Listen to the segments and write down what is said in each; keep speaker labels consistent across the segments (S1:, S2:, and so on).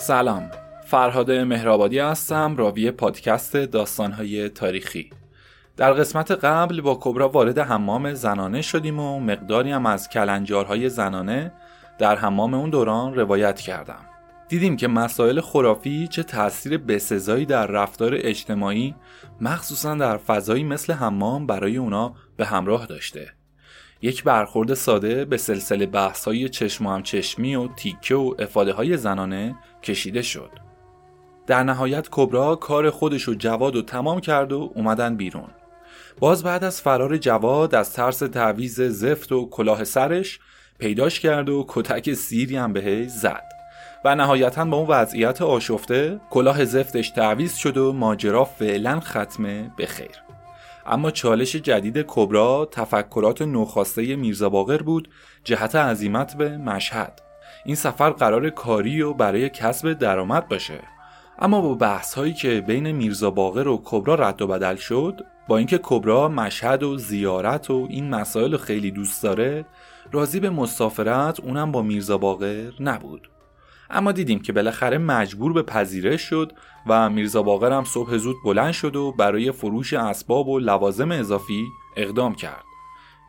S1: سلام فرهاد مهرآبادی هستم راوی پادکست داستانهای تاریخی. در قسمت قبل با کبرا وارد حمام زنانه شدیم و مقداری هم از کلنجارهای زنانه در حمام اون دوران روایت کردم. دیدیم که مسائل خرافی چه تاثیر بسزایی در رفتار اجتماعی مخصوصا در فضایی مثل حمام برای اونا به همراه داشته. یک برخورد ساده به سلسله بحث های چشم و چشمی و تیکه و افاده های زنانه کشیده شد. در نهایت کبرا کار خودش و جواد و تمام کرد و اومدن بیرون. باز بعد از فرار جواد از ترس تعویز زفت و کلاه سرش پیداش کرد و کتک سیری هم بهش زد. و نهایتا با اون وضعیت آشفته کلاه زفتش تعویز شد و ماجرا فعلا ختمه به خیر. اما چالش جدید کبرا تفکرات نوخواسته میرزا باقر بود جهت عزیمت به مشهد. این سفر قرار کاری و برای کسب درآمد باشه. اما با بحث هایی که بین میرزا باقر و کبرا رد و بدل شد با اینکه کبرا مشهد و زیارت و این مسائل خیلی دوست داره راضی به مسافرت اونم با میرزا باقر نبود. اما دیدیم که بالاخره مجبور به پذیرش شد و میرزا باقر هم صبح زود بلند شد و برای فروش اسباب و لوازم اضافی اقدام کرد.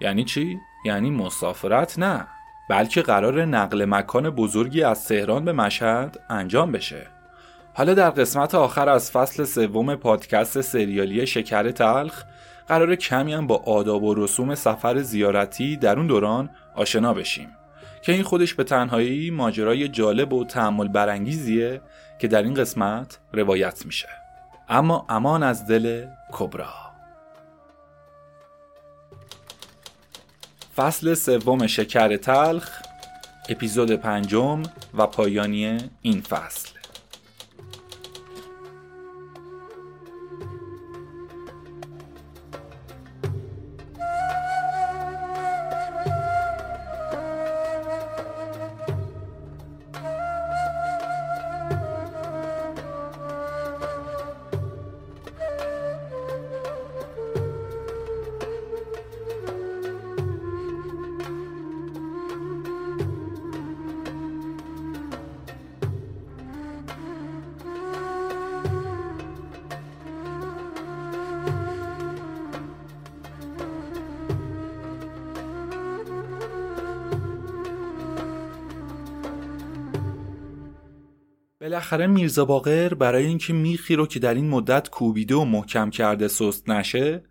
S1: یعنی چی؟ یعنی مسافرت نه بلکه قرار نقل مکان بزرگی از تهران به مشهد انجام بشه. حالا در قسمت آخر از فصل سوم پادکست سریالی شکر تلخ قرار کمی هم با آداب و رسوم سفر زیارتی در اون دوران آشنا بشیم. که این خودش به تنهایی ماجرای جالب و تحمل برانگیزیه که در این قسمت روایت میشه. اما امان از دل کبرا فصل سوم شکر تلخ اپیزود پنجم و پایانی این فصل. بالاخره میرزا باقر برای اینکه میخی رو که در این مدت کوبیده و محکم کرده سست نشه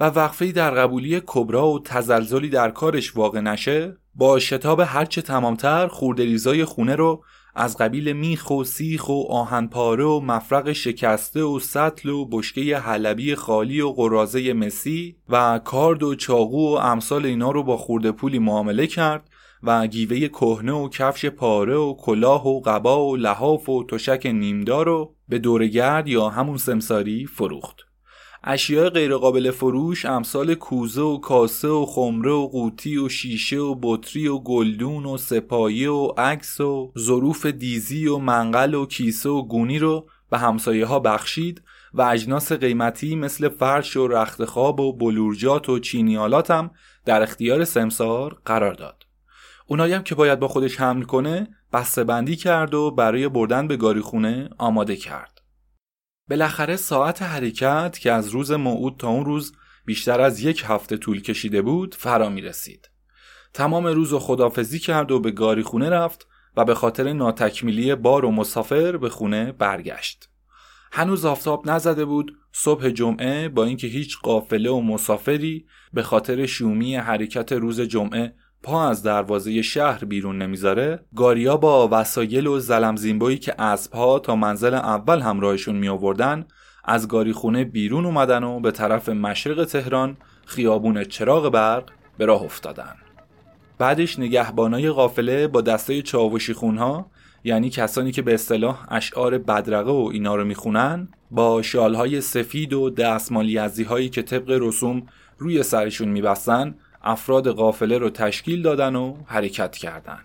S1: و وقفه در قبولی کبرا و تزلزلی در کارش واقع نشه با شتاب هرچه تمامتر خوردریزای خونه رو از قبیل میخ و سیخ و آهنپاره و مفرق شکسته و سطل و بشکه حلبی خالی و قرازه مسی و کارد و چاقو و امثال اینا رو با خورده پولی معامله کرد و گیوه کهنه و کفش پاره و کلاه و قبا و لحاف و تشک نیمدار رو به دورگرد یا همون سمساری فروخت. اشیاء غیرقابل فروش امثال کوزه و کاسه و خمره و قوطی و شیشه و بطری و گلدون و سپایه و عکس و ظروف دیزی و منقل و کیسه و گونی رو به همسایه ها بخشید و اجناس قیمتی مثل فرش و رخت خواب و بلورجات و چینیالات هم در اختیار سمسار قرار داد. اونایی هم که باید با خودش حمل کنه بسته بندی کرد و برای بردن به گاریخونه آماده کرد. بالاخره ساعت حرکت که از روز موعود تا اون روز بیشتر از یک هفته طول کشیده بود فرا می رسید. تمام روز و خدافزی کرد و به گاریخونه رفت و به خاطر ناتکمیلی بار و مسافر به خونه برگشت. هنوز آفتاب نزده بود صبح جمعه با اینکه هیچ قافله و مسافری به خاطر شومی حرکت روز جمعه پا از دروازه شهر بیرون نمی‌ذاره گاریا با وسایل و زلمزینبایی که اسبها تا منزل اول همراهشون می آوردن از گاری خونه بیرون اومدن و به طرف مشرق تهران خیابون چراغ برق به راه افتادن. بعدش نگهبانای قافله با دسته چاوشی خونها یعنی کسانی که به اصطلاح اشعار بدرقه و اینا رو می‌خونن با شالهای سفید و دستمالی هایی که طبق رسوم روی سرشون میبستن افراد قافله رو تشکیل دادن و حرکت کردند.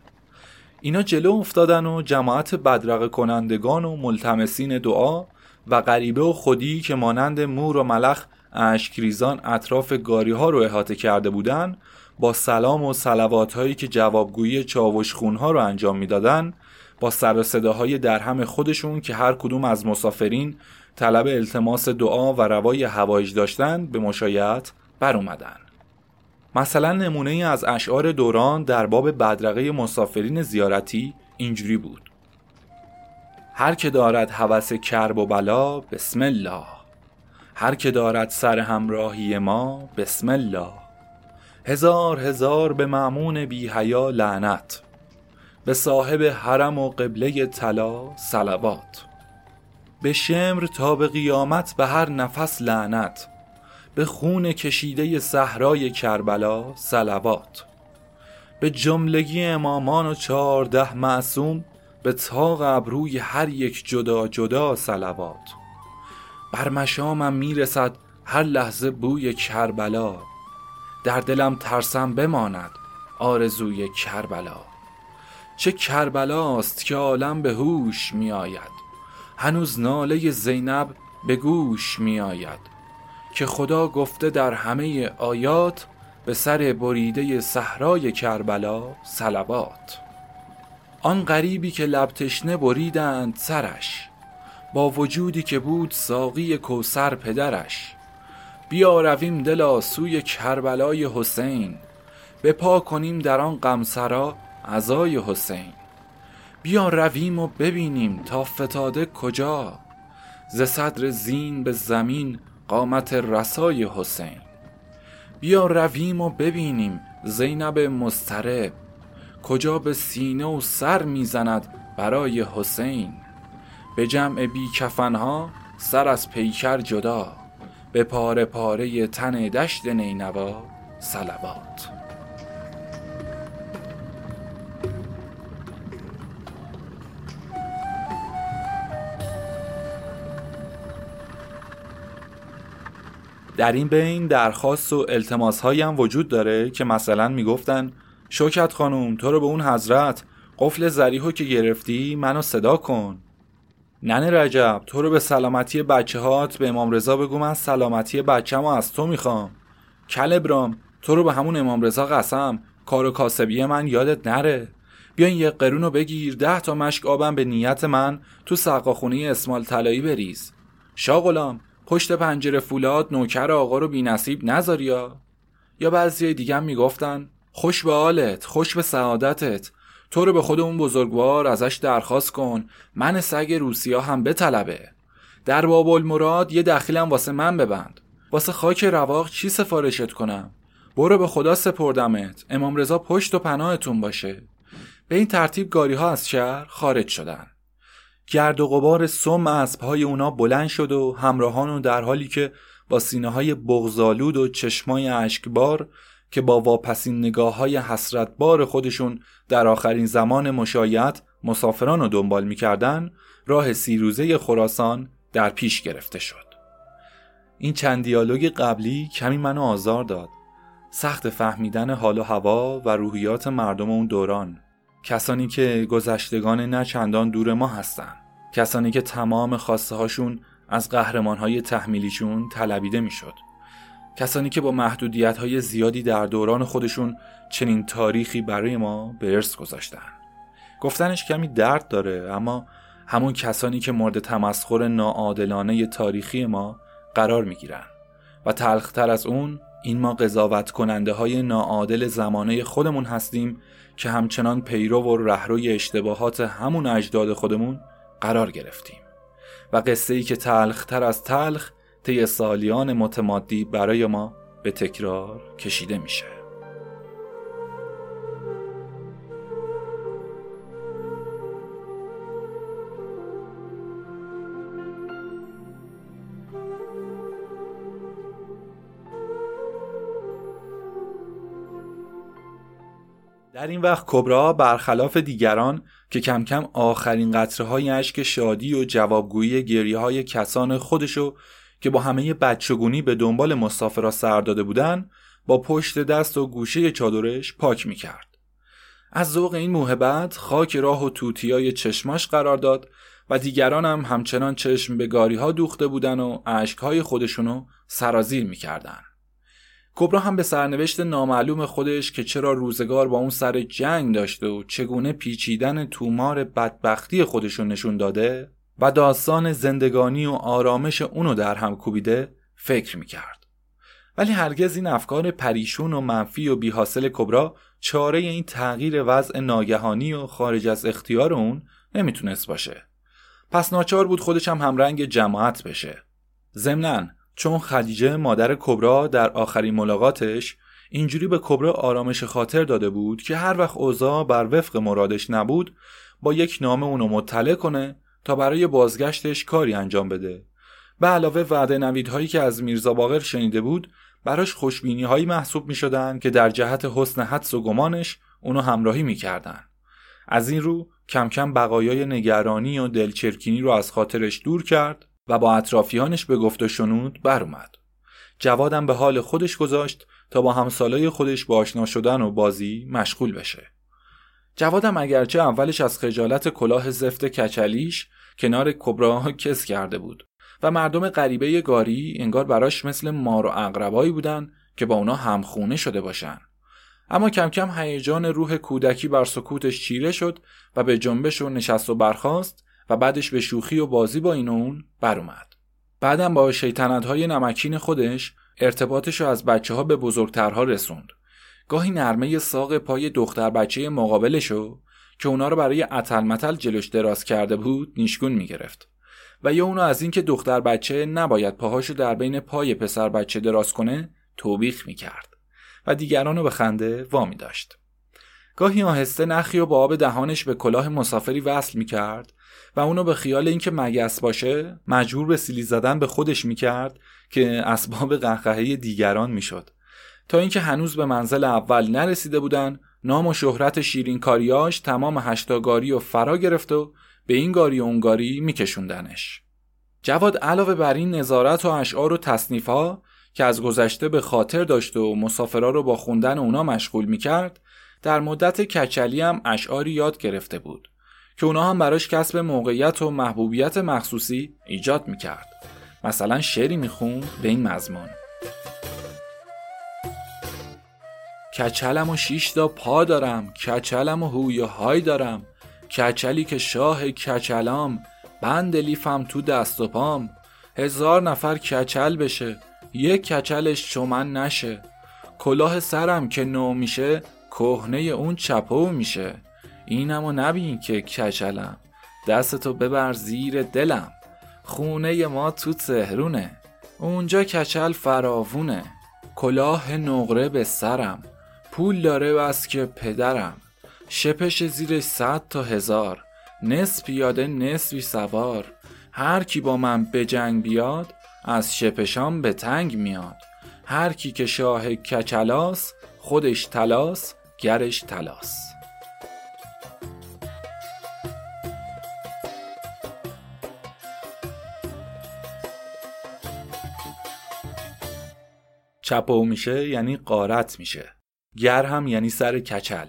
S1: اینا جلو افتادن و جماعت بدرقه کنندگان و ملتمسین دعا و غریبه و خودی که مانند مور و ملخ اشکریزان اطراف گاری ها رو احاطه کرده بودن با سلام و سلوات هایی که جوابگویی چاوش خون ها رو انجام می‌دادن با سر صداهای درهم خودشون که هر کدوم از مسافرین طلب التماس دعا و روای هوایج داشتن به مشایعت بر اومدن. مثلا نمونه ای از اشعار دوران در باب بدرقه مسافرین زیارتی اینجوری بود. هر که دارد هوس کرب و بلا بسم الله. هر که دارد سر همراهی ما بسم الله. هزار هزار به معمون بی حیا لعنت. به صاحب حرم و قبله طلا صلوات. به شمر تا به قیامت به هر نفس لعنت. به خون کشیده صحرای کربلا صلوات به جملگی امامان و چهارده معصوم به تاق ابروی هر یک جدا جدا صلوات. بر مشامم می‌رسد هر لحظه بوی کربلا. در دلم ترسم بماند آرزوی کربلا. چه کربلاست که عالم به هوش می آید هنوز ناله زینب به گوش می آید که خدا گفته در همه آیات به سر بریده صحرای کربلا صلوات. آن غریبی که لبتشنه بریدند سرش با وجودی که بود ساقی کوسر پدرش. بیا رویم دلا سوی کربلای حسین بپا کنیم در آن غمسرا عزای حسین. بیا رویم و ببینیم تا فتاده کجا ز صدر زین به زمین قامت رسای حسین. بیا رویم و ببینیم زینب مسترب کجا به سینه و سر می‌زند برای حسین. به جمع بی کفنها سر از پیکر جدا به پاره پاره تن دشت نینوا سلوات در این بین درخواست و التماس هم وجود داره که مثلا می‌گفتن شوکت خانوم تو رو به اون حضرت قفل زریحو که گرفتی منو صدا کن. ننه رجب تو رو به سلامتی بچه هات به امام رضا بگو من سلامتی بچه از تو می‌خوام. کل ابرام تو رو به همون امام رضا قسم کار و کاسبی من یادت نره. بیاین یه قرون رو بگیر ده تا مشک آبم به نیت من تو سقاخونه اسمال طلایی بریز شاغلام پشت پنجره فولاد نوکر آقا رو بینصیب نذاری یا؟ بعضی دیگه هم می‌گفتن خوش به حالت خوش به سعادتت تو رو به خود اون بزرگوار ازش درخواست کن من سگ روسیا هم بطلبه. در باب المراد یه دخیلم واسه من ببند. واسه خاک رواق چی سفارشت کنم؟ برو به خدا سپردمت. امام رضا پشت و پناهتون باشه. به این ترتیب گاری ها از شهر خارج شدن. گرد و غبار سم از پای اونا بلند شد و همراهان در حالی که با سینه های بغزالود و چشمای اشکبار که با واپسین نگاه های حسرت بار خودشون در آخرین زمان مشایعت مسافران رو دنبال می‌کردن راه سیروزه خراسان در پیش گرفته شد. این چند دیالوگ قبلی کمی منو آزار داد. سخت فهمیدن حال و هوا و روحیات مردم اون دوران. کسانی که گذشتگان نه چندان دور ما هستن. کسانی که تمام خواسته هاشون از قهرمان های تحمیلیشون طلبیده می‌شد. کسانی که با محدودیت های زیادی در دوران خودشون چنین تاریخی برای ما به ارث گذاشتن گفتنش کمی درد داره اما همون کسانی که مورد تمسخر ناعادلانه تاریخی ما قرار می‌گیرن و تلختر از اون این ما قضاوت کننده های ناعادل زمانه خودمون هستیم که همچنان پیرو و رهروی اشتباهات همون اجداد خودمون قرار گرفتیم. و قصه ای که تلختر از تلخ طی سالیان متمادی برای ما به تکرار کشیده میشه. در این وقت کبرا برخلاف دیگران که کم کم آخرین قطره های اشک شادی و جوابگویی گریه های کسان خودشو که با همه بچگونی به دنبال مسافرا سر داده بودن با پشت دست و گوشه چادرش پاک می‌کرد. از ذوق این موهبت خاک راه و توتیای چشماش قرار داد و دیگران هم همچنان چشم به گاری ها دوخته بودن و عشق های خودشونو سرازیر می‌کردن. کبرا هم به سرنوشت نامعلوم خودش که چرا روزگار با اون سر جنگ داشته و چگونه پیچیدن تومار بدبختی خودشون نشون داده و داستان زندگانی و آرامش اونو در هم کوبیده فکر می‌کرد. ولی هرگز این افکار پریشون و منفی و بیحاصل کبرا چاره این تغییر وضع ناگهانی و خارج از اختیار اون نمی‌تونست باشه. پس ناچار بود خودش هم همرنگ جماعت بشه. ضمناً چون خدیجه مادر کبرا در آخرین ملاقاتش اینجوری به کبرا آرامش خاطر داده بود که هر وقت اوضاع بر وفق مرادش نبود با یک نامه اونو مطلع کنه تا برای بازگشتش کاری انجام بده به علاوه وعده نویدهایی که از میرزا باقر شنیده بود براش خوشبینی هایی محسوب می شدن که در جهت حسن حدس و گمانش اونو همراهی می کردن. از این رو کم کم بقایای نگرانی و دلچرکینی رو از خاطرش دور کرد و با اطرافیانش به گفت و شنود بر اومد. جوادم به حال خودش گذاشت تا با همسالای خودش با آشنا شدن و بازی مشغول بشه. جوادم اگرچه اولش از خجالت کلاه زفت کچلیش کنار کبرا کس کرده بود و مردم غریبه گاری انگار براش مثل مار و اقربایی بودن که با اونا همخونه شده باشن. اما کم کم هیجان روح کودکی بر سکوتش چیره شد و به جنبش و نشست و برخاست و بعدش به شوخی و بازی با این و اون اومد. بعدم با شیطنت های نمکین خودش ارتباطش رو از بچه ها به بزرگترها رسوند. گاهی نرمه ساق پای دختر بچه مقابلشو که اونا رو برای اتل جلوش دراز کرده بود نیشگون می‌گرفت و یا اونو از اینکه دختر بچه نباید پاهاشو در بین پای پسر بچه دراز کنه توبیخ می‌کرد و دیگران رو به خنده وامی داشت. گاهی آهسته نخی و با آب دهانش به کلاه مسافری وصل می‌کرد و اونو به خیال اینکه مگس باشه مجبور به سیلی زدن به خودش می‌کرد که اسباب قهقهه دیگران می‌شد. تا اینکه هنوز به منزل اول نرسیده بودن نام و شهرت شیرین کاریاش تمام هشتاگاری و فرا گرفت و به این گاری و اون گاری میکشوندنش. جواد علاوه بر این نظارت و اشعار و تصنیف ها که از گذشته به خاطر داشت و مسافرها رو با خوندن اونا مشغول می‌کرد در مدت کچلی هم اشعاری یاد گرفته بود. که اونا هم براش کسب موقعیت و محبوبیت مخصوصی ایجاد می‌کرد. مثلا شعری می‌خوند به این مضمون. کچلم و شیشتا پا دارم کچلم و هوی های دارم. کچلی که شاه کچلام بند لیفم تو دست و پام. هزار نفر کچل بشه یک کچلش چومن نشه. کلاه سرم که نو میشه کهنه اون چپو میشه. اینمو نبین که کچلم. دستتو ببر زیر دلم. خونه ما تو تهرونه اونجا کچل فراوونه. کلاه نقره به سرم. پول داره بس که پدرم. شپش زیر صد تا هزار. نصف پیاده نصفی سوار. هر کی با من به جنگ بیاد از شپشام به تنگ میاد. هر کی که شاه کچلاس خودش تلاس گرش تلاس چپو میشه یعنی قارت میشه. گر هم یعنی سر کچل.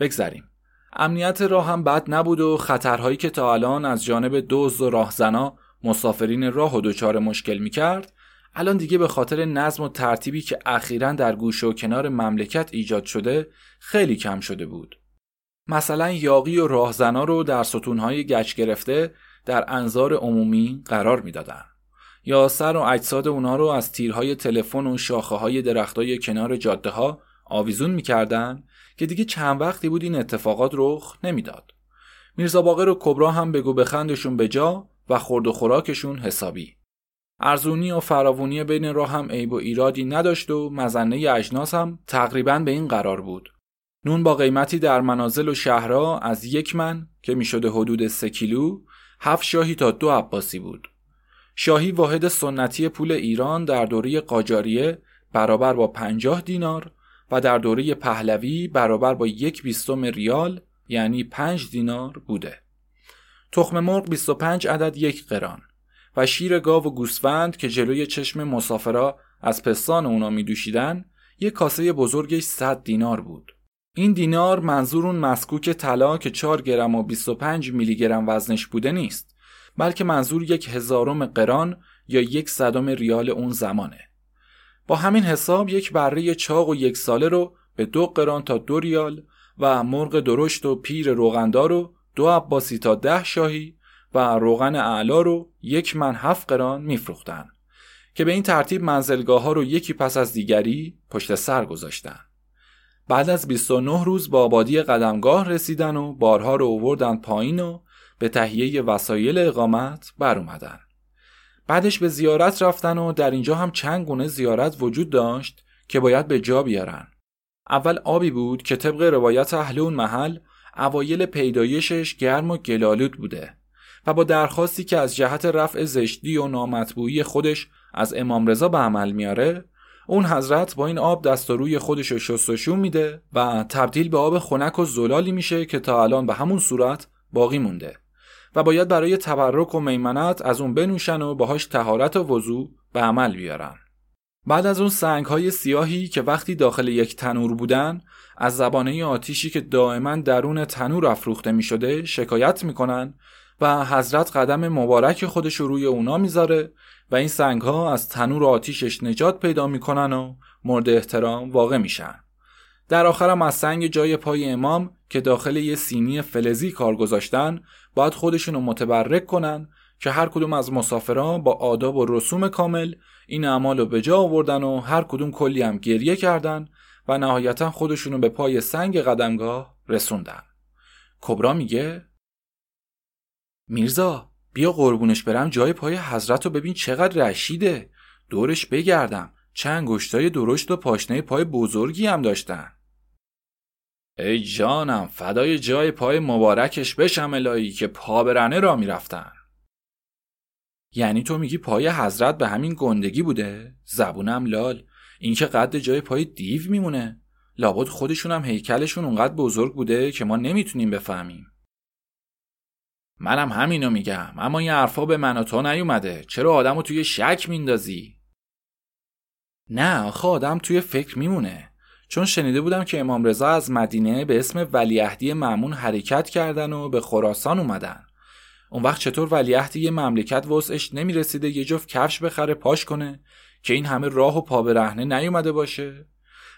S1: بگذریم. امنیت راه هم بد نبود و خطرهایی که تا الان از جانب دوز و راهزنا مسافرین راه و دچار مشکل می‌کرد الان دیگه به خاطر نظم و ترتیبی که اخیرا در گوشه و کنار مملکت ایجاد شده خیلی کم شده بود. مثلا یاقی و راهزنا رو در ستونهای گچ گرفته در انظار عمومی قرار می‌دادن. یا سر و اجساد اونا رو از تیرهای تلفن و شاخه های درختای کنار جاده ها آویزون می‌کردن که دیگه چند وقتی بود این اتفاقات رخ نمی‌داد. میرزا باقر و کبرا هم بگو بخندشون به جا و خورد و خوراکشون حسابی. ارزونی و فراوونی بین راه هم عیب و ایرادی نداشت و مزنه اجناس هم تقریبا به این قرار بود. نون با قیمتی در منازل و شهرها از یک من که می‌شده حدود سه کیلو هفت شاهی تا دو عباسی بود. شاهی واحد سنتی پول ایران در دوره قاجاریه برابر با پنجاه دینار و در دوره پهلوی برابر با یک بیستم ریال یعنی پنج دینار بوده. تخم مرغ 25 عدد یک قران و شیر گاو و گوسفند که جلوی چشم مسافرا از پستان اونا می دوشیدن یک کاسه بزرگش 100 دینار بود. این دینار منظور اون مسکوک طلا که 4 گرم و 25 میلی گرم وزنش بوده نیست بلکه منظور یک هزارم قران یا یک صدم ریال اون زمانه. با همین حساب یک بره چاق و یک ساله رو به دو قران تا دو ریال و مرغ درشت و پیر روغندار رو دو عباسی تا ده شاهی و روغن اعلا رو یک من هفت قران میفروختن که به این ترتیب منزلگاه ها رو یکی پس از دیگری پشت سر گذاشتن. بعد از 29 روز با آبادی قدمگاه رسیدن و بارها رو اووردن پایین و به تهیه وسایل اقامت بر اومدن. بعدش به زیارت رفتن و در اینجا هم چند گونه زیارت وجود داشت که باید به جا بیارن. اول آبی بود که طبق روایت اهل اون محل اوایل پیدایشش گرم و گلالود بوده و با درخواستی که از جهت رفع زشتی و نامطبوعی خودش از امام رضا به عمل میاره اون حضرت با این آب دست و روی خودش رو شستشو میده و تبدیل به آب خنک و زلالی میشه که تا الان به همون صورت باقی مونده و باید برای تبرک و میمنت از اون بنوشن و باهاش تهارت و وضوع به عمل بیارن بعد از اون سنگ های سیاهی که وقتی داخل یک تنور بودن از زبانه آتیشی که دائما درون تنور افروخته می شده شکایت می‌کنن و حضرت قدم مبارک خودش روی اونا می‌ذاره و این سنگ ها از تنور آتیشش نجات پیدا می‌کنن و مورد احترام واقع میشن. در آخرم از سنگ جای پای امام که داخل یه سینی فلزی کار گذاشتن باید خودشونو متبرک کنن که هر کدوم از مسافران با آداب و رسوم کامل این اعمال رو به جا آوردن و هر کدوم کلی هم گریه کردن و نهایتا خودشونو به پای سنگ قدمگاه رسوندن. کبرا میگه میرزا بیا قربونش برم جای پای حضرت رو ببین چقدر رشیده. دورش بگردم. چند گشتای درشت و پاشنه پای بزرگی هم داشتن. ای جانم فدای جای پای مبارکش بشم الهی که پا برنه را می‌رفتن. یعنی تو میگی پای حضرت به همین گندگی بوده؟ زبونم لال. این که قد جای پای دیو میمونه. لابد هم هیکلشون اونقدر بزرگ بوده که ما نمی‌تونیم بفهمیم. منم همینو میگم اما این حرفا به من و تو نیومده. چرا آدمو توی شک میندازی؟ نه آخه آدم توی فکر میمونه. چون شنیده بودم که امام رضا از مدینه به اسم ولیعهدی معمون حرکت کردن و به خراسان اومدن. اون وقت چطور ولیعهد یه مملکت وسعش نمی‌رسیده یه جفت کفش بخره پاش کنه که این همه راه و پا به رهنه نیومده باشه؟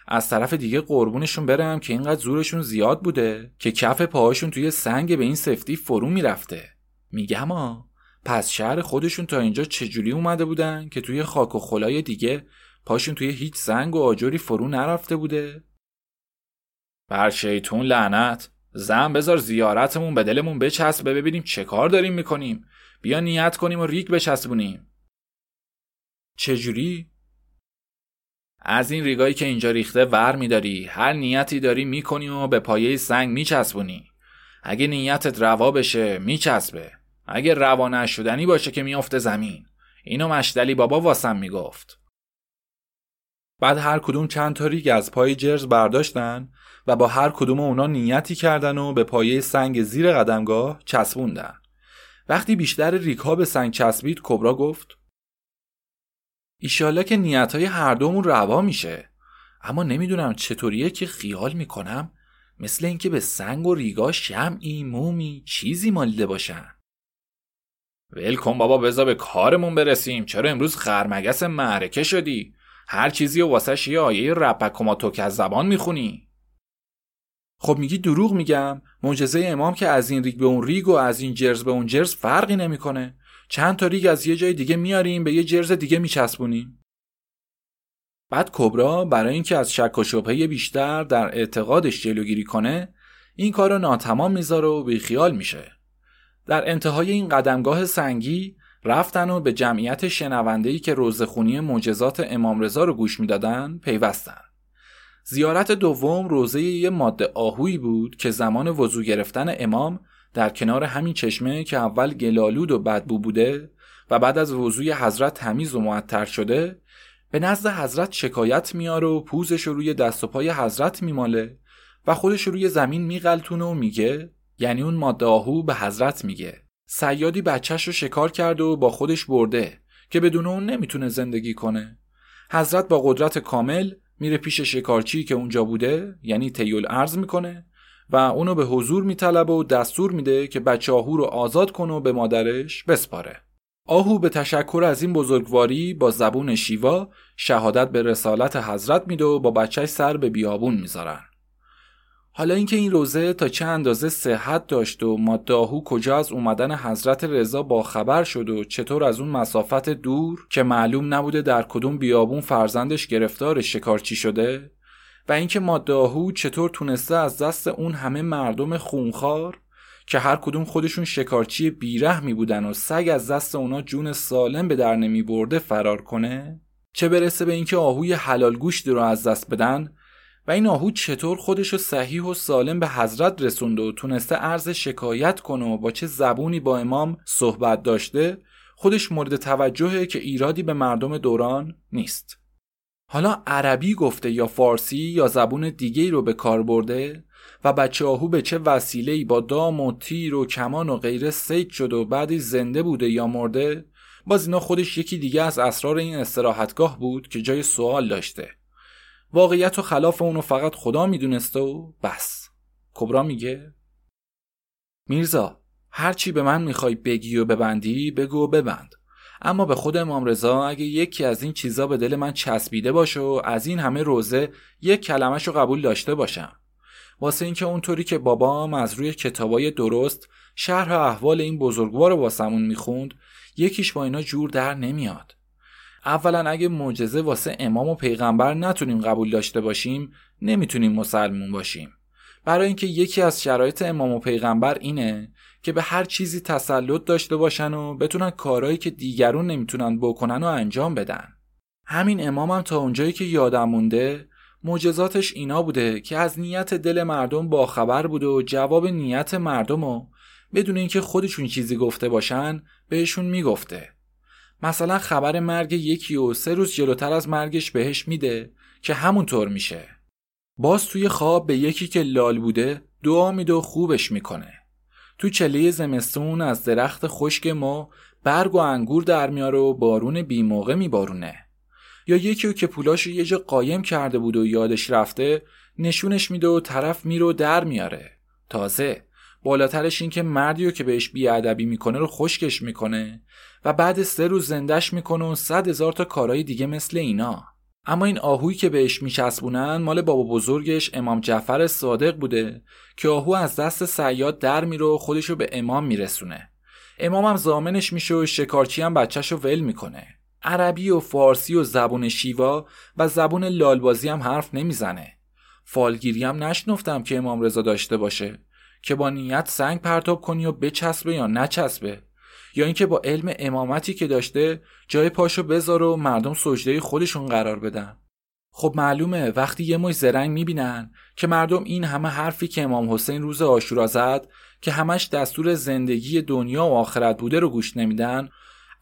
S1: از طرف دیگه قربونشون برم که اینقدر زورشون زیاد بوده که کف پاهاشون توی سنگ به این سفتی فرو می‌رفته. میگم آ پس شهر خودشون تا اینجا چجوری اومده بودن که توی خاک و خلای دیگه پاشون توی هیچ سنگ و آجری فرو نرفته بوده؟ بر شیطون لعنت. زن بذار زیارتمون به دلمون بچسبه ببینیم چه کار داریم می‌کنیم. بیا نیت کنیم و ریک بچسبونیم. چجوری؟ از این ریگایی که اینجا ریخته ور میداری. هر نیتی داری می‌کنی و به پایه سنگ میچسبونی. اگه نیتت روا بشه میچسبه. اگه روا نشدنی باشه که میافته زمین. اینو مشدلی بابا واسم می‌گفت. بعد هر کدوم چند تا ریگ از پای جرز برداشتن و با هر کدوم اونا نیتی کردن و به پایه سنگ زیر قدمگاه چسبوندن. وقتی بیشتر ریگ ها به سنگ چسبید کبرا گفت ایشالا که نیت های هر دومون روا میشه. اما نمی‌دونم چطوریه که خیال می‌کنم مثل اینکه به سنگ و ریگا شمعی مومی چیزی مالیده باشن. ول بابا بذار به کارمون برسیم. چرا امروز خرمگس معرکه شدی؟ هر چیزی و واسش یه آیه و تو که از زبان می‌خونی. خب میگی دروغ میگم. معجزه امام که از این ریگ به اون ریگ و از این جرز به اون جرز فرقی نمی‌کنه. چند تا ریگ از یه جای دیگه میاریم به یه جرز دیگه میچسبونیم. بعد کبرا برای اینکه از شک و شبهه بیشتر در اعتقادش جلوگیری کنه این کار رو ناتمام می‌ذاره و بیخیال میشه. در انتهای این قدمگاه سنگی رفتن و به جمعیت شنوندهی که روزخونی معجزات امام رضا رو گوش می‌دادن پیوستن. زیارت دوم روزه یه ماده آهویی بود که زمان وضوع گرفتن امام در کنار همین چشمه که اول گلالود و بدبو بوده و بعد از وضوی حضرت تمیز و معطر شده به نزد حضرت شکایت میاره و پوزش رو روی دست و پای حضرت میماله و خودش روی زمین میغلطونه و میگه یعنی اون ماده آهو به حضرت میگه. سیادی بچهش رو شکار کرده و با خودش برده که بدون اون نمی‌تونه زندگی کنه. حضرت با قدرت کامل میره پیش شکارچی که اونجا بوده یعنی تیول ارز می‌کنه و اونو به حضور میطلبه و دستور میده که بچه آهو رو آزاد کنه و به مادرش بسپاره. آهو به تشکر از این بزرگواری با زبون شیوا شهادت به رسالت حضرت میده و با بچهش سر به بیابون می‌ذارن. حالا اینکه این روزه تا چه اندازه صحت داشت و ماده آهو کجا از اومدن حضرت رضا با خبر شد و چطور از اون مسافت دور که معلوم نبوده در کدوم بیابون فرزندش گرفتار شکارچی شده و اینکه ماده آهو چطور تونسته از دست اون همه مردم خونخوار که هر کدوم خودشون شکارچی بیرحمی بودن و سگ از دست اونا جون سالم به در نمی برده فرار کنه؟ چه برسه به اینکه آهوی حلال گوشت رو از دست بدن؟ و این آهو چطور خودش رو صحیح و سالم به حضرت رسونده و تونسته عرض شکایت کنه و با چه زبونی با امام صحبت داشته خودش مورد توجهه که ایرادی به مردم دوران نیست. حالا عربی گفته یا فارسی یا زبون دیگه رو به کار برده و بچه آهو به چه وسیله‌ای با دام و تیر و کمان و غیره سید شد و بعدی زنده بوده یا مرده باز اینا خودش یکی دیگه از اسرار این استراحتگاه بود که جای سوال داشته. واقعیت و خلاف اونو فقط خدا می‌دونسته و بس. کبرا میگه میرزا هرچی به من می‌خوای بگی و ببندی بگو و ببند. اما به خود امام رضا اگه یکی از این چیزا به دل من چسبیده باشه و از این همه روزه یک کلمش رو قبول داشته باشم. واسه اینکه اونطوری که بابام از روی کتابای درست شرح احوال این بزرگوار واسمون می‌خوند یکیش با اینا جور در نمیاد. اولا اگه معجزه واسه امام و پیغمبر نتونیم قبول داشته باشیم نمی‌تونیم مسلمون باشیم. برای اینکه یکی از شرایط امام و پیغمبر اینه که به هر چیزی تسلط داشته باشن و بتونن کارهایی که دیگرون نمی‌تونن بکنن و انجام بدن. همین امامم هم تا اونجایی که یادم مونده معجزاتش اینا بوده که از نیت دل مردم باخبر بوده و جواب نیت مردم و بدون اینکه خودشون چیزی گفته باشن بهشون می‌گفته. مثلا خبر مرگ یکی و سه روز جلوتر از مرگش بهش میده که همونطور میشه. باز توی خواب به یکی که لال بوده دعا میده و خوبش می‌کنه. تو چله زمستون از درخت خشک ما برگ و انگور در میاره و بارون بیموقع میبارونه. یا یکی که پولاش یه جا قایم کرده بود و یادش رفته نشونش میده و طرف میره و در میاره. تازه بالاترش این که مردی رو که بهش بیادبی می‌کنه رو خشکش می‌کنه و بعد سه روز زندش می‌کنه و صد هزار تا کارهای دیگه مثل اینا. اما این آهویی که بهش میچسبونن مال بابا بزرگش امام جعفر صادق بوده که آهو از دست سیاد در میره و خودشو به امام میرسونه. امام هم زامنش میشه و شکارچی هم بچهشو ول می‌کنه. عربی و فارسی و زبون شیوا و زبون لالبازی هم حرف نمی‌زنه. فالگیری هم نشنفتم که امام رضا داشته باشه. که با نیت سنگ پرتاب کنی و بچسبه یا نچسبه. یا اینکه با علم امامتی که داشته جای پاشو بذاره و مردم سجده خودشون قرار بدن. خب معلومه وقتی یه مش زرنگ می‌بینن که مردم این همه حرفی که امام حسین روز آشورا زد که همش دستور زندگی دنیا و آخرت بوده رو گوش نمیدن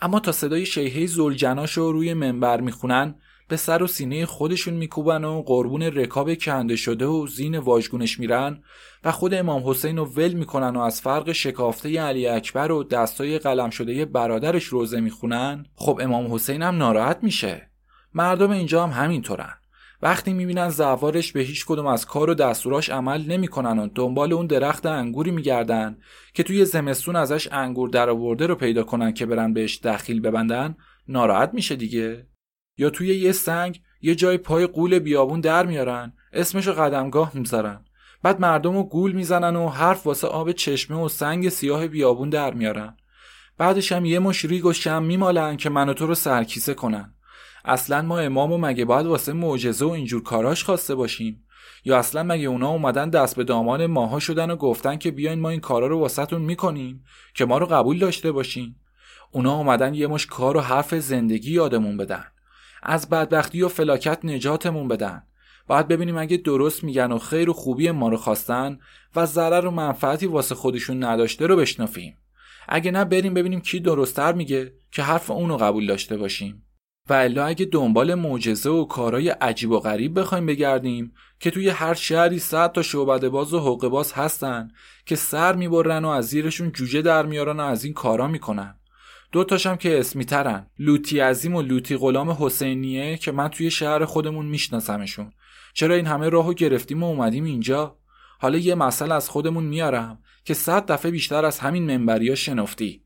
S1: اما تا صدای شیهه زلجناشو روی منبر می‌خونن به سر و سینه خودشون میکوبن و قربون رکاب کنده شده و زین واژگونش میرن و خود امام حسین رو ول می‌کنن و از فرق شکافته علی اکبر و دستای قلم شده برادرش روزه می‌خونن. خب امام حسین هم ناراحت میشه. مردم اینجا هم همینطورن. وقتی می‌بینن زوارش به هیچ کدوم از کار و دستوراش عمل نمی‌کنن و دنبال اون درخت انگوری میگردن که توی زمستون ازش انگور درآورده رو پیدا کنن که برن بهش دخیل ببندن ناراحت میشه دیگه. یا توی یه سنگ یه جای پای قول بیابون در میارن اسمشو قدمگاه می‌ذارن بعد مردم رو گول می‌زنن و حرف واسه آب چشمه و سنگ سیاه بیابون در میارن. بعدش هم یه مش ریگ و شم میمالن که منو تو رو سرکیسه کنن. اصلا ما امام و مگه باید واسه معجزه و اینجور کاراش خواسته باشیم؟ یا اصلا مگه اونا اومدن دست به دامان ماها شدن و گفتن که بیاین ما این کارا رو واسهتون می‌کنیم که ما رو قبول داشته باشین؟ اونا اومدن یه مش کار و حرف زندگی یادمون بدن. از بدبختی و فلاکت نجاتمون بدن. باید ببینیم اگه درست میگن و خیر و خوبی ما رو خواستن و ضرر و منفعتی واسه خودشون نداشته رو بشنفیم اگه نه بریم ببینیم کی درستتر میگه که حرف اونو قبول داشته باشیم. و الا اگه دنبال معجزه و کارهای عجیب و غریب بخوایم بگردیم که توی هر شهری صد تا شعبده باز و حقوق باز هستن که سر می‌برن و از زیرشون جوجه در میارن و از این کارا می‌کنن. دو تاشم که اسمی ترن لوتی عظیم و لوتی غلام حسینیه که من توی شهر خودمون میشناسمشون. چرا این همه راهو گرفتیم و اومدیم اینجا؟ حالا یه مسئله از خودمون میارم که صد دفعه بیشتر از همین منبریا شنفتی.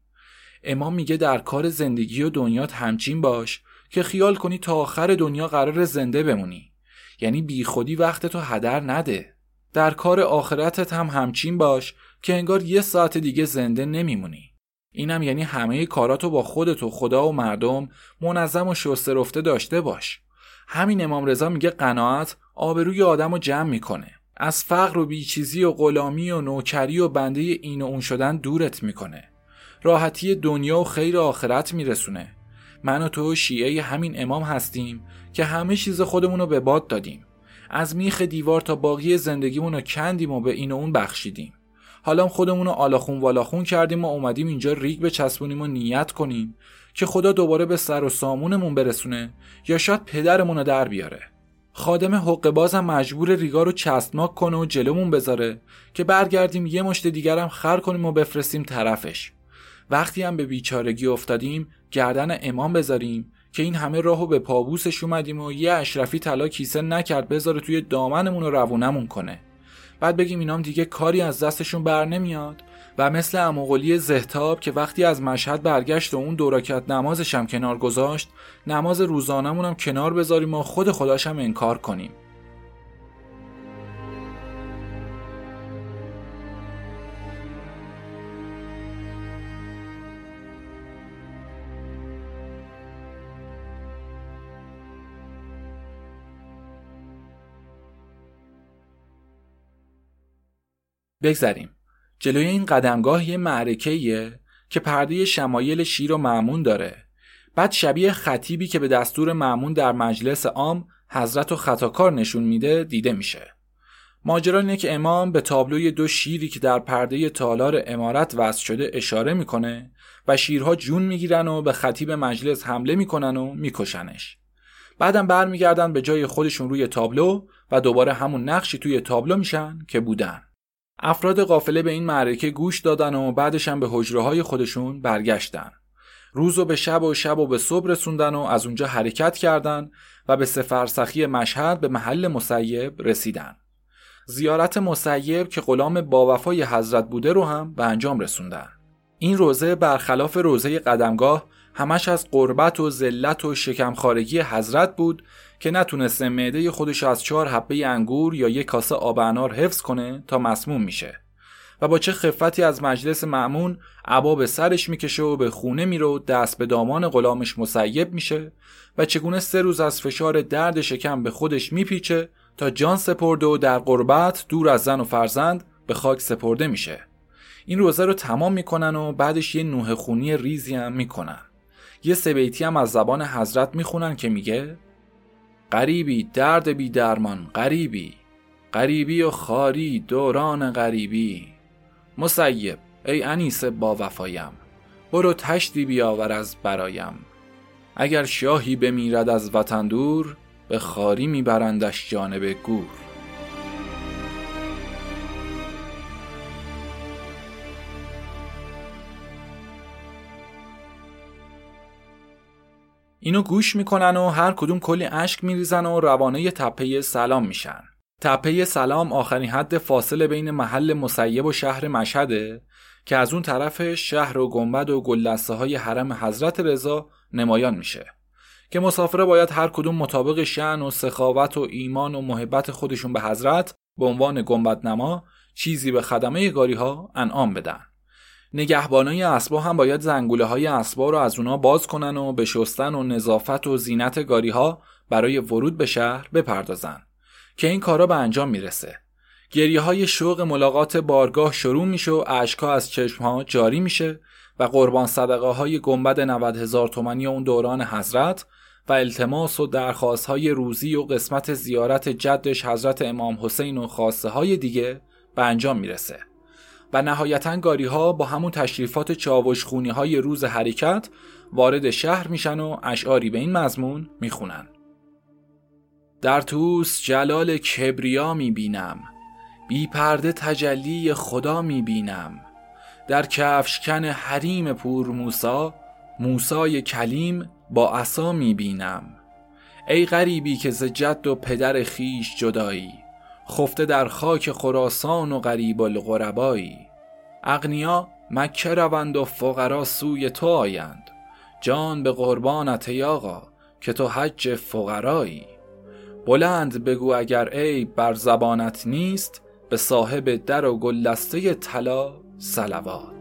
S1: امام میگه در کار زندگی و دنیات همچین باش که خیال کنی تا آخر دنیا قرار زنده بمونی. یعنی بیخودی وقت تو هدر نده. در کار آخرتت هم همچین باش که انگار یه ساعت دیگه زنده نمیمونی. اینم یعنی همه کاراتو با خودت و خدا و مردم منظم و شسته رفته داشته باش. همین امام رضا میگه قناعت آبروی آدم رو جمع می‌کنه. از فقر و بیچیزی و غلامی و نوکری و بنده این و اون شدن دورت می‌کنه. راحتی دنیا و خیر آخرت میرسونه. من و تو شیعه همین امام هستیم که همه چیز خودمون رو به باد دادیم. از میخ دیوار تا باقی زندگیمون رو کندیم و به این و اون بخشیدیم. حالا خودمون رو آلاخون والاخون کردیم و اومدیم اینجا ریگ بچسبونیم و نیت کنیم که خدا دوباره به سر و سامونمون برسونه یا شاید پدرمون رو در بیاره. خادم حق بازم مجبور ریگا رو چسبناک کنه و جلومون بذاره که برگردیم یه مشت دیگرم خر کنیم و بفرستیم طرفش. وقتی هم به بیچارگی افتادیم گردن امام بذاریم که این همه راهو به پابوسش اومدیم و یه اشرفی طلا کیسه نکرد بذاره توی دامنمون و روونمون کنه. بعد بگیم اینام دیگه کاری از دستشون بر نمیاد. و مثل اموغلی زهتاب که وقتی از مشهد برگشت و اون دوراکت نمازش هم کنار گذاشت نماز روزانمون هم کنار بذاریم و خود خداش هم انکار کنیم. بگذریم. جلوی این قدمگاه یه معرکه که پرده شمایل شیر و معمون داره. بعد شبیه خطیبی که به دستور معمون در مجلس عام حضرت و خطاکار نشون میده دیده میشه. ماجرا اینه که امام به تابلوی دو شیری که در پرده تالار امارت وضع شده اشاره می‌کنه و شیرها جون می‌گیرن و به خطیب مجلس حمله می‌کنن و میکشنش. بعدم برمیگردن به جای خودشون روی تابلو و دوباره همون نقشی توی تابلو میشن که بودن. افراد قافله به این معرکه گوش دادن و بعدش هم به حجره های خودشون برگشتن. روز و به شب و شب و به صبح رسوندن و از اونجا حرکت کردند و به سفرسخی مشهد به محل مسیب رسیدن. زیارت مسیب که غلام با وفای حضرت بوده رو هم به انجام رسوندن. این روزه برخلاف روزه قدمگاه همش از قربت و ذلت و شکمخارگی حضرت بود که نتونسته معده خودش از چهار حبه انگور یا یک کاسه آب انار حفظ کنه تا مسموم میشه. و با چه خفتی از مجلس معمون عبا به سرش می‌کشه و به خونه میره و دست به دامان غلامش مسیب میشه و چگونه سه روز از فشار درد شکم به خودش میپیچه تا جان سپرده و در قربت دور از زن و فرزند به خاک سپرده میشه. این روزه رو تمام می‌کنن و بعدش یه نوه خونی ریزی هم می‌کنن. یه سبیتی هم از زبان حضرت می‌خونن که میگه غریبی درد بی درمان غریبی. غریبی و خاری دوران غریبی. مسیب ای انیس با وفایم برو تشتی بیاور از برایم. اگر شاهی بمیرد از وطن دور به خاری میبرندش جانب گور. اینو گوش می‌کنن و هر کدوم کلی اشک میریزن و روانه تپه سلام میشن. تپه سلام آخرین حد فاصله بین محل مسیب و شهر مشهده که از اون طرف شهر و گنبد و گلدسته های حرم حضرت رضا نمایان میشه. که مسافره باید هر کدوم مطابق شعن و سخاوت و ایمان و محبت خودشون به حضرت به عنوان گنبد نما چیزی به خدمه گاری ها انعام بدن. نگهبانای اسبا هم باید زنگوله های اسبا رو از اونا باز کنن و به شستن و نظافت و زینت گاری ها برای ورود به شهر بپردازن که این کارا به انجام می‌رسه. گریه های شوق ملاقات بارگاه شروع میشه و اشکا از چشم ها جاری میشه و قربان صدقه های گنبد 90 هزار تومنی اون دوران حضرت و التماس و درخواست های روزی و قسمت زیارت جدش حضرت امام حسین و خواسته های دیگه به انجام می‌رسه. و نهایتا گاری ها با همون تشریفات چاوش خونی های روز حرکت وارد شهر میشن و اشعاری به این مضمون می‌خونن. در توس جلال کبریا می‌بینم بی پرده تجلی خدا می‌بینم. در کفشکن حریم پور موسا موسای کلیم با عصا می‌بینم. ای غریبی که ز جد و پدر خیش جدایی خفته در خاک خراسان و غریب الغربایی اغنیا مکه روند و فقرا سوی تو آیند. جان به قربانت یاغا که تو حج فقرایی. بلند بگو اگر ای بر زبانت نیست به صاحب در و گلدسته طلا صلوات.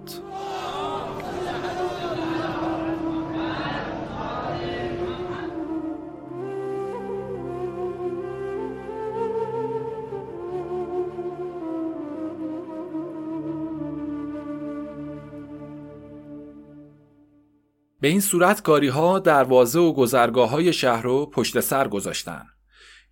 S1: به این صورت گاری ها دروازه و گذرگاه های شهر رو پشت سر گذاشتن.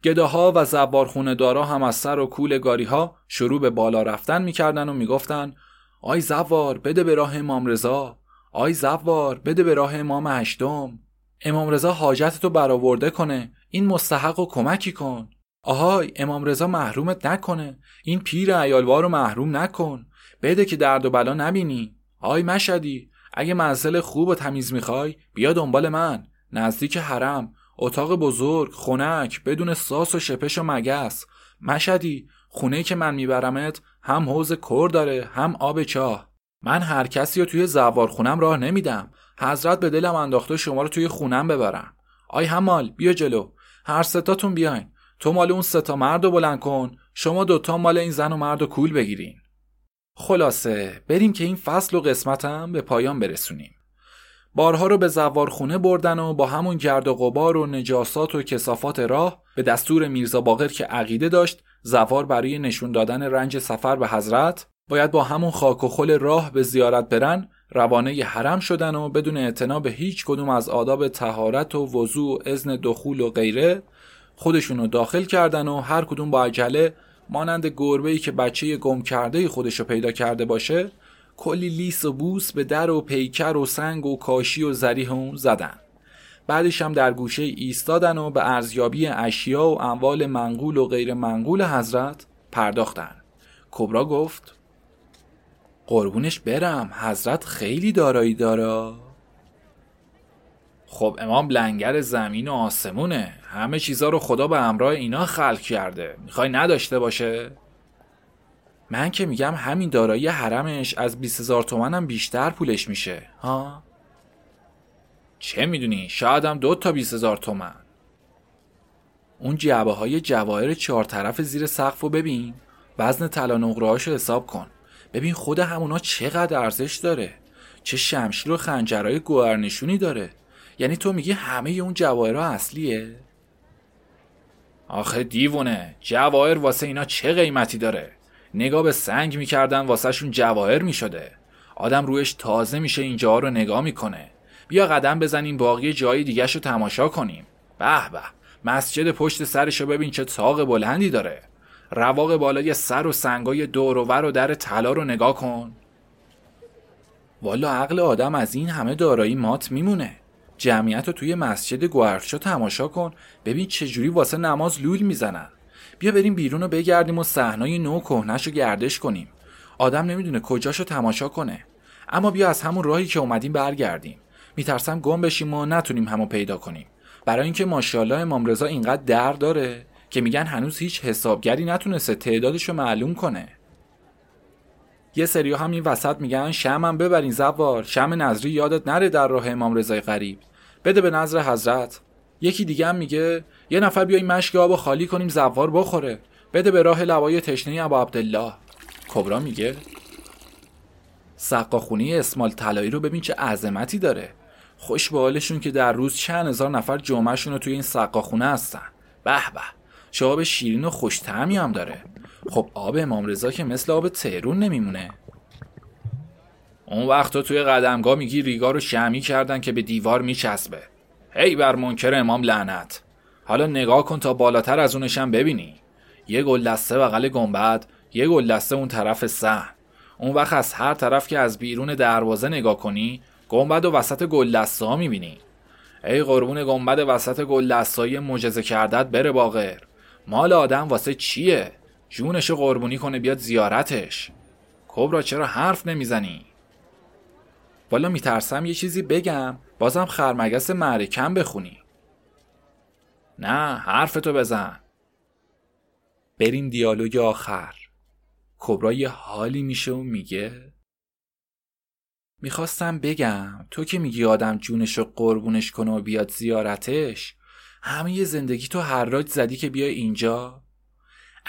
S1: گداها و زبارخونه دارا هم از سر و کول گاری ها شروع به بالا رفتن می‌کردن و می‌گفتن آی زوار بده به راه امام رضا. آی زوار بده به راه امام هشتم. امام رضا حاجت تو برآورده کنه. این مستحق و کمکی کن. آهای امام رضا محرومت نکنه. این پیر ایالوار رو محروم نکن. بده که درد و بلا نبینی. آی مشدی اگه منزل خوب و تمیز می‌خوای بیا دنبال من. نزدیک حرم اتاق بزرگ خونک بدون ساس و شپش و مگس. مشدی خونه که من میبرمت هم حوز کر داره هم آب چاه. من هر کسی رو توی زوار خونم راه نمیدم. حضرت به دلم انداخته شما رو توی خونم ببرم. آی همال بیا جلو. هر ستاتون بیاین. تو مال اون ستا مرد رو بلند کن. شما دوتا مال این زن و مرد و کول بگیرین. خلاصه بریم که این فصل و قسمتم به پایان برسونیم. بارها رو به زوارخونه بردن و با همون گرد و غبار و نجاسات و کسافات راه به دستور میرزا باقر که عقیده داشت زوار برای نشون دادن رنج سفر به حضرت باید با همون خاک و خل راه به زیارت برن روانه حرم شدن و بدون اعتنا به هیچ کدوم از آداب تهارت و وضوع و اذن دخول و غیره خودشونو داخل کردن و هر کدوم با عجله مانند گربه ای که بچه گم کرده خودشو پیدا کرده باشه کلی لیس و بوس به در و پیکر و سنگ و کاشی و زریح اون زدن. بعدش هم در گوشه ایستادن و به ارزیابی اشیا و اموال منقول و غیر منقول حضرت پرداختن. کبرا گفت قربونش برم حضرت خیلی دارایی داره خب امام لنگر زمین و آسمونه. همه چیزا رو خدا به همراه اینا خلق کرده. می‌خوای نداشته باشه؟ من که میگم همین دارایی حرمش از 20 هزار تومنم بیشتر پولش میشه. ها؟ چه می‌دونی؟ شاید هم دو تا 20 هزار تومن. اون جعبه های جواهر چهار طرف زیر سقف رو ببین. وزن طلا نقره حساب کن. ببین خود همونا چقدر ارزش داره. چه شمشیر و خنجرهای گوهرنشونی داره. یعنی تو میگی همه اون جواهرها اصلیه؟ آخه دیوونه جواهر واسه اینا چه قیمتی داره؟ نگاه به سنگ می‌کردن واسه شون جواهر می‌شده. آدم رویش تازه میشه اینجا رو نگاه می‌کنه. بیا قدم بزنیم باقی جای دیگه رو تماشا کنیم. به به مسجد پشت سرشو ببین چه تاق بلندی داره. رواق بالای سر و سنگای دور و ور و در طلا رو نگاه کن. والا عقل آدم از این همه دارایی مات میمونه. جمعیت رو توی مسجد گوهرشا تماشا کن. ببین چجوری واسه نماز لول می‌زنن. بیا بریم بیرون رو بگردیم و صحنای نو کهنش رو گردش کنیم. آدم نمی‌دونه کجاشو تماشا کنه. اما بیا از همون راهی که اومدیم برگردیم. میترسم گم بشیم و نتونیم همو پیدا کنیم. برای اینکه ماشاءالله امام رضا اینقدر در داره که میگن هنوز هیچ حسابگری نتونسته تعدادش رو معلوم کنه. یه سری همین وسط میگن شمم ببرین زوار. شم نظری یادت نره در راه امام رضای غریب. بده به نظر حضرت. یکی دیگه هم میگه یه نفر بیای مشک آب خالی کنیم زوار بخوره. بده به راه لوای تشنه ابو عبدالله. کبرا میگه سقاخونی اسمال طلایی رو ببین چه عظمتی داره. خوش به حالشون که در روز چند هزار نفر جمعهشون رو توی این سقاخونه هستن. به به. شاب شیرین و خوش هم داره. خب آب امام رضا که مثل آب تهرون نمیمونه. اون وقتا توی قدمگاه میگی ریگا رو شمی کردن که به دیوار میچسبه. هی بر منکر امام لعنت. حالا نگاه کن تا بالاتر از اونشم ببینی. یه گل دسته بغل گنبد یه گل دسته اون طرف صحن اون وقت از هر طرف که از بیرون دروازه نگاه کنی گنبد و وسط گل دسته ها می‌بینی. ای قربون گنبد وسط گل دستایی معجزه کردت بره باغر. مال آدم واسه چیه؟ جونش قربونی کنه بیاد زیارتش. کبرا چرا حرف نمی‌زنی؟ والا میترسم یه چیزی بگم بازم خرمگس معرکم بخونی. نه حرفتو بزن. بریم دیالوگ آخر. کبرا یه حالی میشه و میگه می‌خواستم بگم تو که میگی آدم جونش رو قربونش کنه و بیاد زیارتش همه زندگی تو حراج زدی که بیا اینجا؟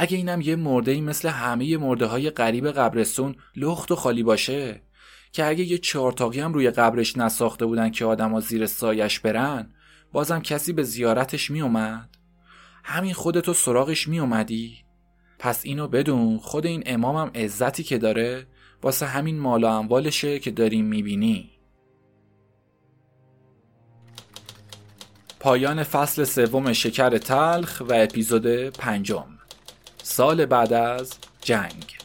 S1: اگه اینم یه مرده ای مثل همه مرده های قریب قبرستون لخت و خالی باشه که اگه یه چهارتاقی هم روی قبرش نساخته بودن که آدما زیر سایش برن بازم کسی به زیارتش میومد همین خودتو سراغش میومدی پس اینو بدون خود این امامم عزتی که داره واسه همین مال و اموالشه که داریم می‌بینی. پایان فصل سوم شکر تلخ و اپیزود پنجم. سال بعد از جنگ.